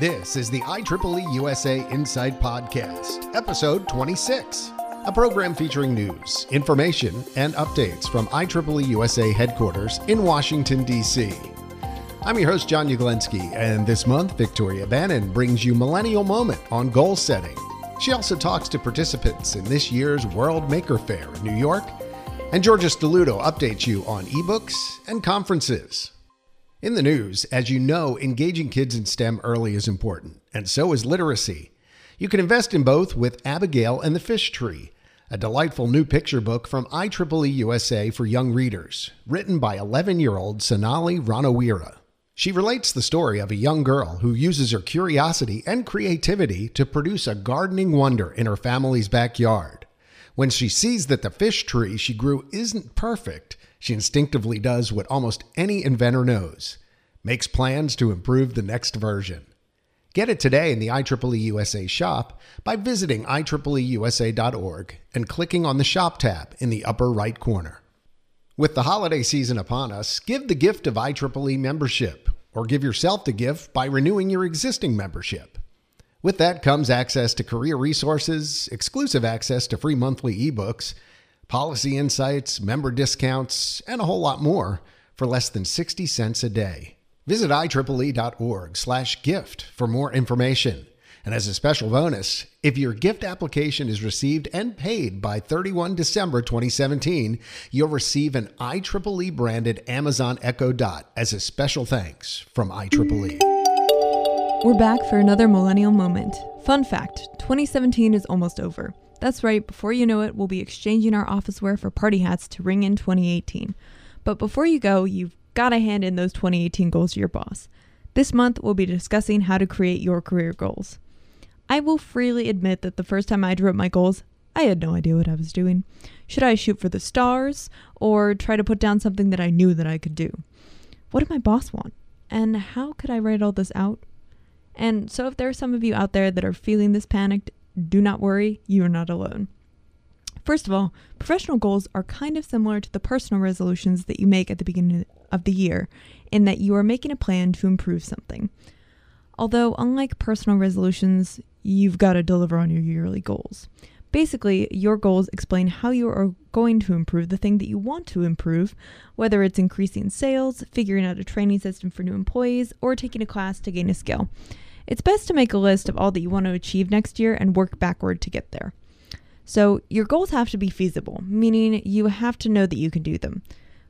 This is the IEEE USA Insight Podcast, episode 26, a program featuring news, information, and updates from IEEE USA headquarters in Washington, D.C. I'm your host, John Uglenski, and this month, Victoria Bannon brings you Millennial Moment on goal setting. She also talks to participants in this year's World Maker Faire in New York, and Georgia Stelluto updates you on ebooks and conferences. In the news, as you know, engaging kids in STEM early is important, and so is literacy. You can invest in both with Abigail and the Fish Tree, a delightful new picture book from IEEE USA for young readers, written by 11 year old Sonali Ranawira. She relates the story of a young girl who uses her curiosity and creativity to produce a gardening wonder in her family's backyard. When she sees that the fish tree she grew isn't perfect, she instinctively does what almost any inventor knows makes plans to improve the next version. Get it today in the IEEE USA shop by visiting IEEEUSA.org and clicking on the Shop tab in the upper right corner. With the holiday season upon us, give the gift of IEEE membership, or give yourself the gift by renewing your existing membership. With that comes access to career resources, exclusive access to free monthly ebooks, policy insights, member discounts, and a whole lot more for less than 60 cents a day. Visit IEEE.org slash gift for more information. And as a special bonus, if your gift application is received and paid by 31 December 2017, you'll receive an IEEE branded Amazon Echo Dot as a special thanks from IEEE. We're back for another millennial moment. Fun fact 2017 is almost over. That's right, before you know it, we'll be exchanging our office wear for party hats to ring in 2018. But before you go, you've got to hand in those 2018 goals to your boss. This month, we'll be discussing how to create your career goals. I will freely admit that the first time I drew up my goals, I had no idea what I was doing. Should I shoot for the stars or try to put down something that I knew that I could do? What did my boss want? And how could I write all this out? And so, if there are some of you out there that are feeling this panicked, do not worry, you are not alone. First of all, professional goals are kind of similar to the personal resolutions that you make at the beginning of the year, in that you are making a plan to improve something. Although, unlike personal resolutions, you've got to deliver on your yearly goals. Basically, your goals explain how you are going to improve the thing that you want to improve, whether it's increasing sales, figuring out a training system for new employees, or taking a class to gain a skill. It's best to make a list of all that you want to achieve next year and work backward to get there. So, your goals have to be feasible, meaning you have to know that you can do them.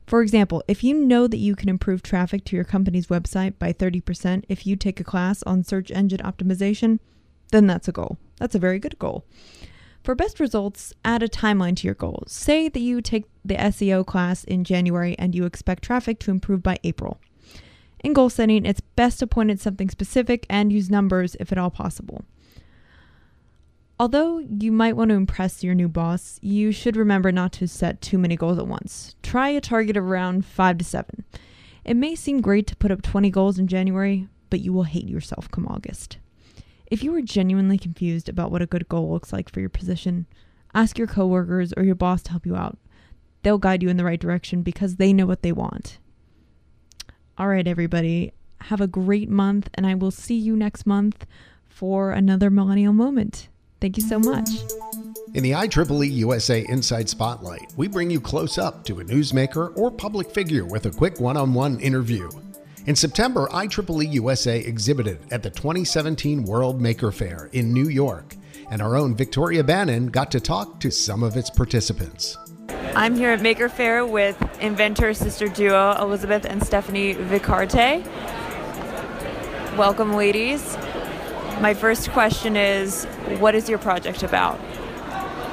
For example, if you know that you can improve traffic to your company's website by 30% if you take a class on search engine optimization, then that's a goal. That's a very good goal. For best results, add a timeline to your goals. Say that you take the SEO class in January and you expect traffic to improve by April. In goal setting, it's best to point at something specific and use numbers if at all possible. Although you might want to impress your new boss, you should remember not to set too many goals at once. Try a target of around 5 to 7. It may seem great to put up 20 goals in January, but you will hate yourself come August. If you are genuinely confused about what a good goal looks like for your position, ask your coworkers or your boss to help you out. They'll guide you in the right direction because they know what they want. All right, everybody, have a great month, and I will see you next month for another millennial moment. Thank you so much. In the IEEE USA Insight Spotlight, we bring you close up to a newsmaker or public figure with a quick one on one interview. In September, IEEE USA exhibited at the 2017 World Maker Faire in New York, and our own Victoria Bannon got to talk to some of its participants. I'm here at Maker Faire with inventor sister duo Elizabeth and Stephanie Vicarte. Welcome, ladies. My first question is What is your project about?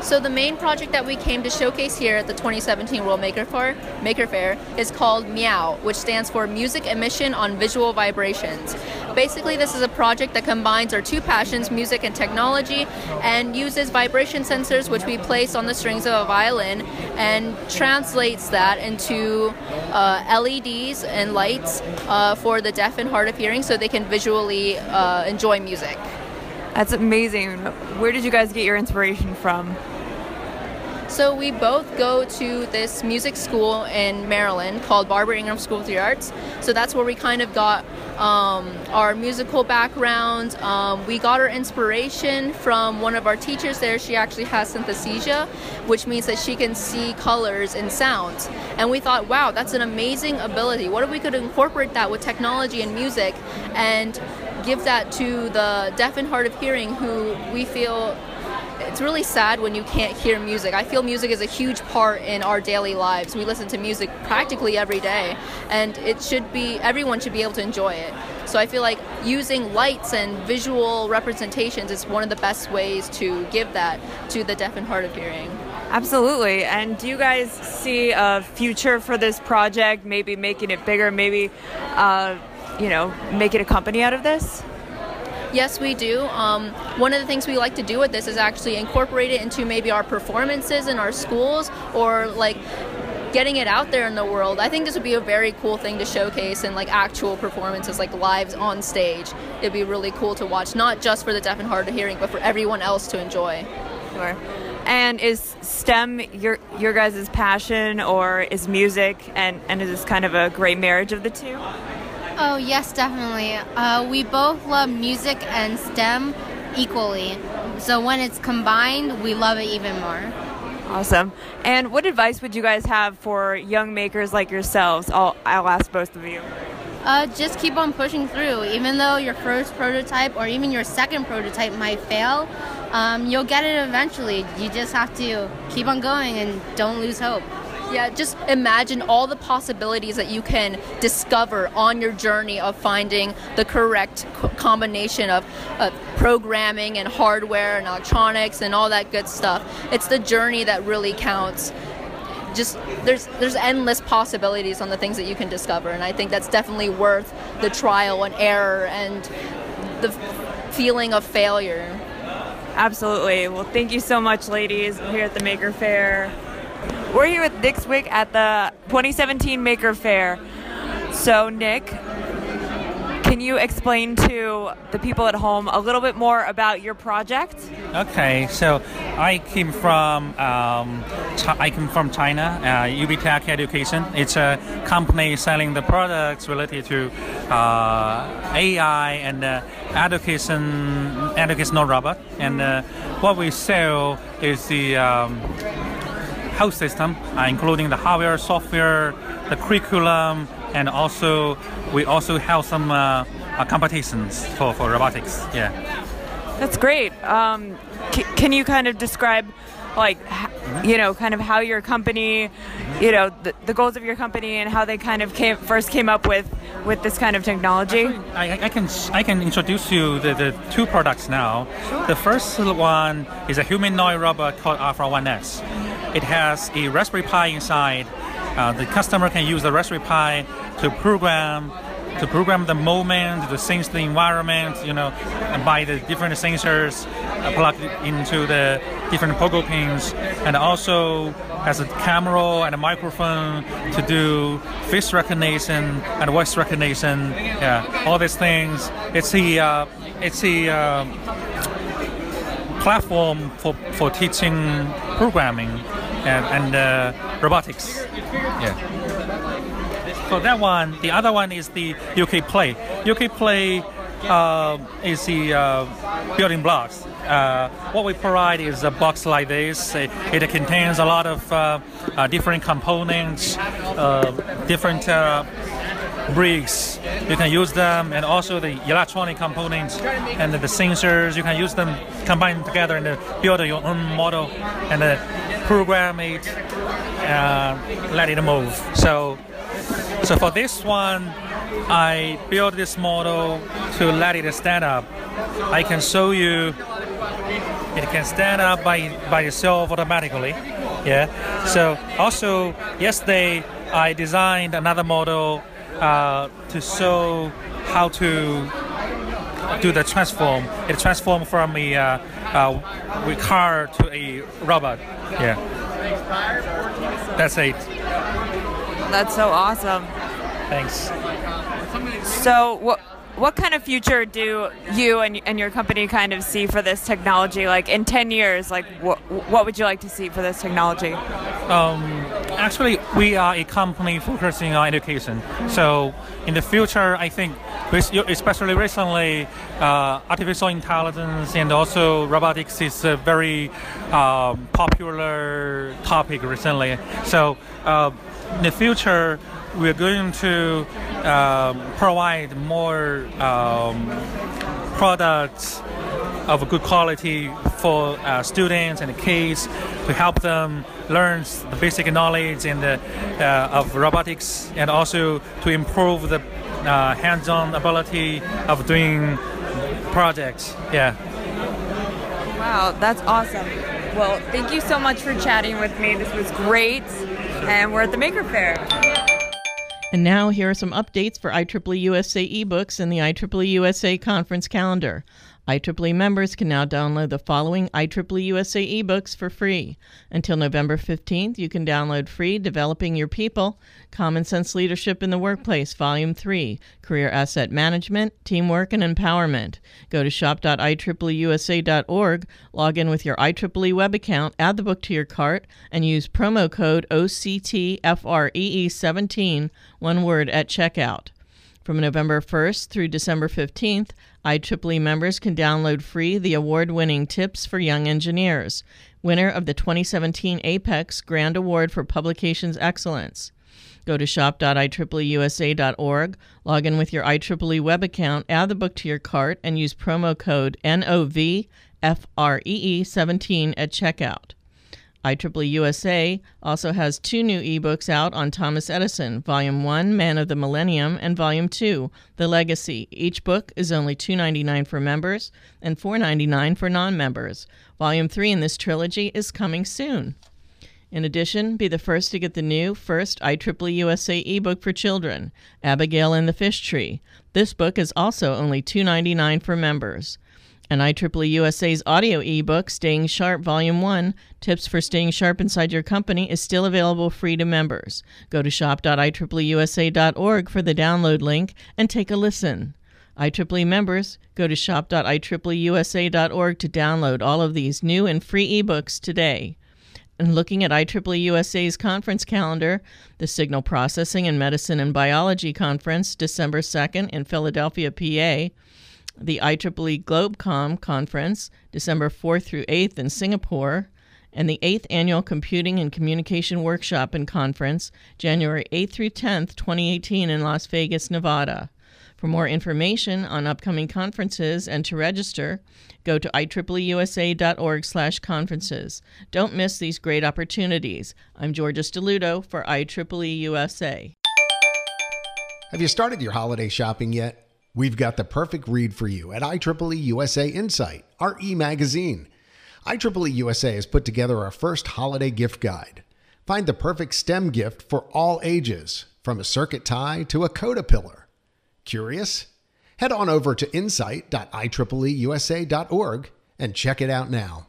So the main project that we came to showcase here at the 2017 World Maker Faire, Maker Faire is called MEOW, which stands for Music Emission on Visual Vibrations. Basically, this is a project that combines our two passions, music and technology, and uses vibration sensors which we place on the strings of a violin and translates that into uh, LEDs and lights uh, for the deaf and hard of hearing so they can visually uh, enjoy music. That's amazing. Where did you guys get your inspiration from? So we both go to this music school in Maryland called Barbara Ingram School of the Arts. So that's where we kind of got um, our musical background. Um, we got our inspiration from one of our teachers there. She actually has synesthesia, which means that she can see colors and sounds. And we thought, wow, that's an amazing ability. What if we could incorporate that with technology and music and give that to the deaf and hard of hearing who we feel it's really sad when you can't hear music. I feel music is a huge part in our daily lives. We listen to music practically every day, and it should be everyone should be able to enjoy it. So I feel like using lights and visual representations is one of the best ways to give that to the deaf and hard of hearing. Absolutely. And do you guys see a future for this project? Maybe making it bigger, maybe, uh, you know, making a company out of this? Yes, we do. Um, one of the things we like to do with this is actually incorporate it into maybe our performances in our schools or like getting it out there in the world. I think this would be a very cool thing to showcase in like actual performances, like lives on stage. It'd be really cool to watch, not just for the deaf and hard of hearing, but for everyone else to enjoy. Sure. And is STEM your your guys' passion, or is music, and and is this kind of a great marriage of the two? Oh, yes, definitely. Uh, we both love music and STEM equally. So when it's combined, we love it even more. Awesome. And what advice would you guys have for young makers like yourselves? I'll, I'll ask both of you. Uh, just keep on pushing through. Even though your first prototype or even your second prototype might fail, um, you'll get it eventually. You just have to keep on going and don't lose hope. Yeah, just imagine all the possibilities that you can discover on your journey of finding the correct co- combination of uh, programming and hardware and electronics and all that good stuff. It's the journey that really counts. Just there's there's endless possibilities on the things that you can discover, and I think that's definitely worth the trial and error and the feeling of failure. Absolutely. Well, thank you so much, ladies, here at the Maker Faire. We're here with Nick Zwick at the 2017 Maker Faire. So, Nick, can you explain to the people at home a little bit more about your project? Okay, so I came from um, I came from China, uh, Education. It's a company selling the products related to uh, AI and uh, education educational robot. And uh, what we sell is the um, health system, uh, including the hardware, software, the curriculum, and also we also have some uh, uh, competitions for, for robotics. Yeah. That's great. Um, c- can you kind of describe, like, h- you know, kind of how your company, you know, the, the goals of your company and how they kind of came first came up with with this kind of technology? I, I can I can introduce you the, the two products now. The first one is a humanoid robot called Alpha 1S. It has a Raspberry Pi inside. Uh, the customer can use the Raspberry Pi to program to program the moment, to sense the environment, you know, and by the different sensors uh, plugged into the different pogo pins, and also has a camera and a microphone to do face recognition and voice recognition. Yeah, all these things. It's a uh, it's a uh, platform for, for teaching programming and, and uh, robotics. Yeah. So that one, the other one is the UK Play. UK Play uh, is the uh, building blocks. Uh, what we provide is a box like this. It, it contains a lot of uh, uh, different components, uh, different uh, bricks. You can use them, and also the electronic components and the sensors. You can use them combined together and uh, build your own model and uh, program it, uh, let it move. So, so for this one, I built this model to let it stand up. I can show you. It can stand up by by itself automatically. Yeah. So also yesterday I designed another model uh, to show how to do the transform. It transform from a uh, uh, car to a robot. Yeah. That's it. That's so awesome. Thanks. So, what what kind of future do you and, and your company kind of see for this technology? Like in ten years, like what what would you like to see for this technology? Um, actually, we are a company focusing on education. So in the future, I think especially recently, uh, artificial intelligence and also robotics is a very uh, popular topic recently. So uh, in the future, we're going to um, provide more um, products of good quality for uh, students and kids to help them learn the basic knowledge and uh, of robotics and also to improve the uh, hands-on ability of doing projects. Yeah. Wow, that's awesome. Well, thank you so much for chatting with me. This was great. And we're at the Maker Faire. And now here are some updates for IEEE USA ebooks and the IEEE USA conference calendar. IEEE members can now download the following IEEE USA ebooks for free. Until November 15th, you can download free Developing Your People, Common Sense Leadership in the Workplace, Volume 3, Career Asset Management, Teamwork and Empowerment. Go to shop.ieeeusa.org, log in with your IEEE web account, add the book to your cart, and use promo code OCTFREE17, one word, at checkout. From November 1st through December 15th, IEEE members can download free the award winning Tips for Young Engineers, winner of the 2017 APEX Grand Award for Publications Excellence. Go to shop.ieeeusa.org, log in with your IEEE web account, add the book to your cart, and use promo code NOVFREE17 at checkout. IEEE USA also has two new ebooks out on Thomas Edison, Volume 1, Man of the Millennium, and Volume 2, The Legacy. Each book is only $2.99 for members and $4.99 for non members. Volume 3 in this trilogy is coming soon. In addition, be the first to get the new first IEEE USA ebook for children, Abigail and the Fish Tree. This book is also only $2.99 for members. And IEEE USA's audio ebook, Staying Sharp Volume 1 Tips for Staying Sharp Inside Your Company, is still available free to members. Go to shop.ieeeusa.org for the download link and take a listen. IEEE members, go to shop.ieeeusa.org to download all of these new and free ebooks today. And looking at IEEE USA's conference calendar, the Signal Processing and Medicine and Biology Conference, December 2nd in Philadelphia, PA, the IEEE GlobeCom conference, December 4th through 8th in Singapore, and the 8th Annual Computing and Communication Workshop and Conference, January 8th through 10th, 2018, in Las Vegas, Nevada. For more information on upcoming conferences and to register, go to ieeeusa.org slash conferences. Don't miss these great opportunities. I'm Georgia Stelluto for IEEE USA. Have you started your holiday shopping yet? We've got the perfect read for you at IEEE USA Insight, our e magazine. IEEE USA has put together our first holiday gift guide. Find the perfect STEM gift for all ages, from a circuit tie to a caterpillar. Curious? Head on over to insight.ieeeusa.org and check it out now.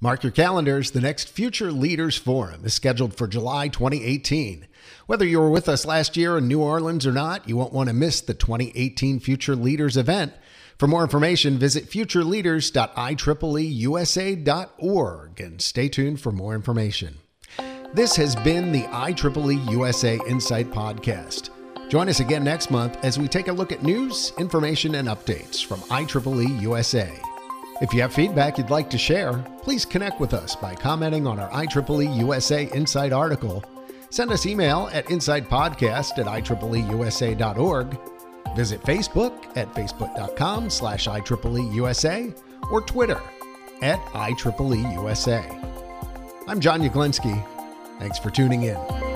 Mark your calendars. The next Future Leaders Forum is scheduled for July 2018. Whether you were with us last year in New Orleans or not, you won't want to miss the 2018 Future Leaders event. For more information, visit futureleaders.ieeeusa.org and stay tuned for more information. This has been the IEEE USA Insight Podcast. Join us again next month as we take a look at news, information, and updates from IEEE USA. If you have feedback you'd like to share, please connect with us by commenting on our IEEE USA Insight article. Send us email at insidepodcast at IEEEUSA.org. Visit Facebook at facebook.com slash IEEEUSA or Twitter at IEEEUSA. I'm John Yaglinski. Thanks for tuning in.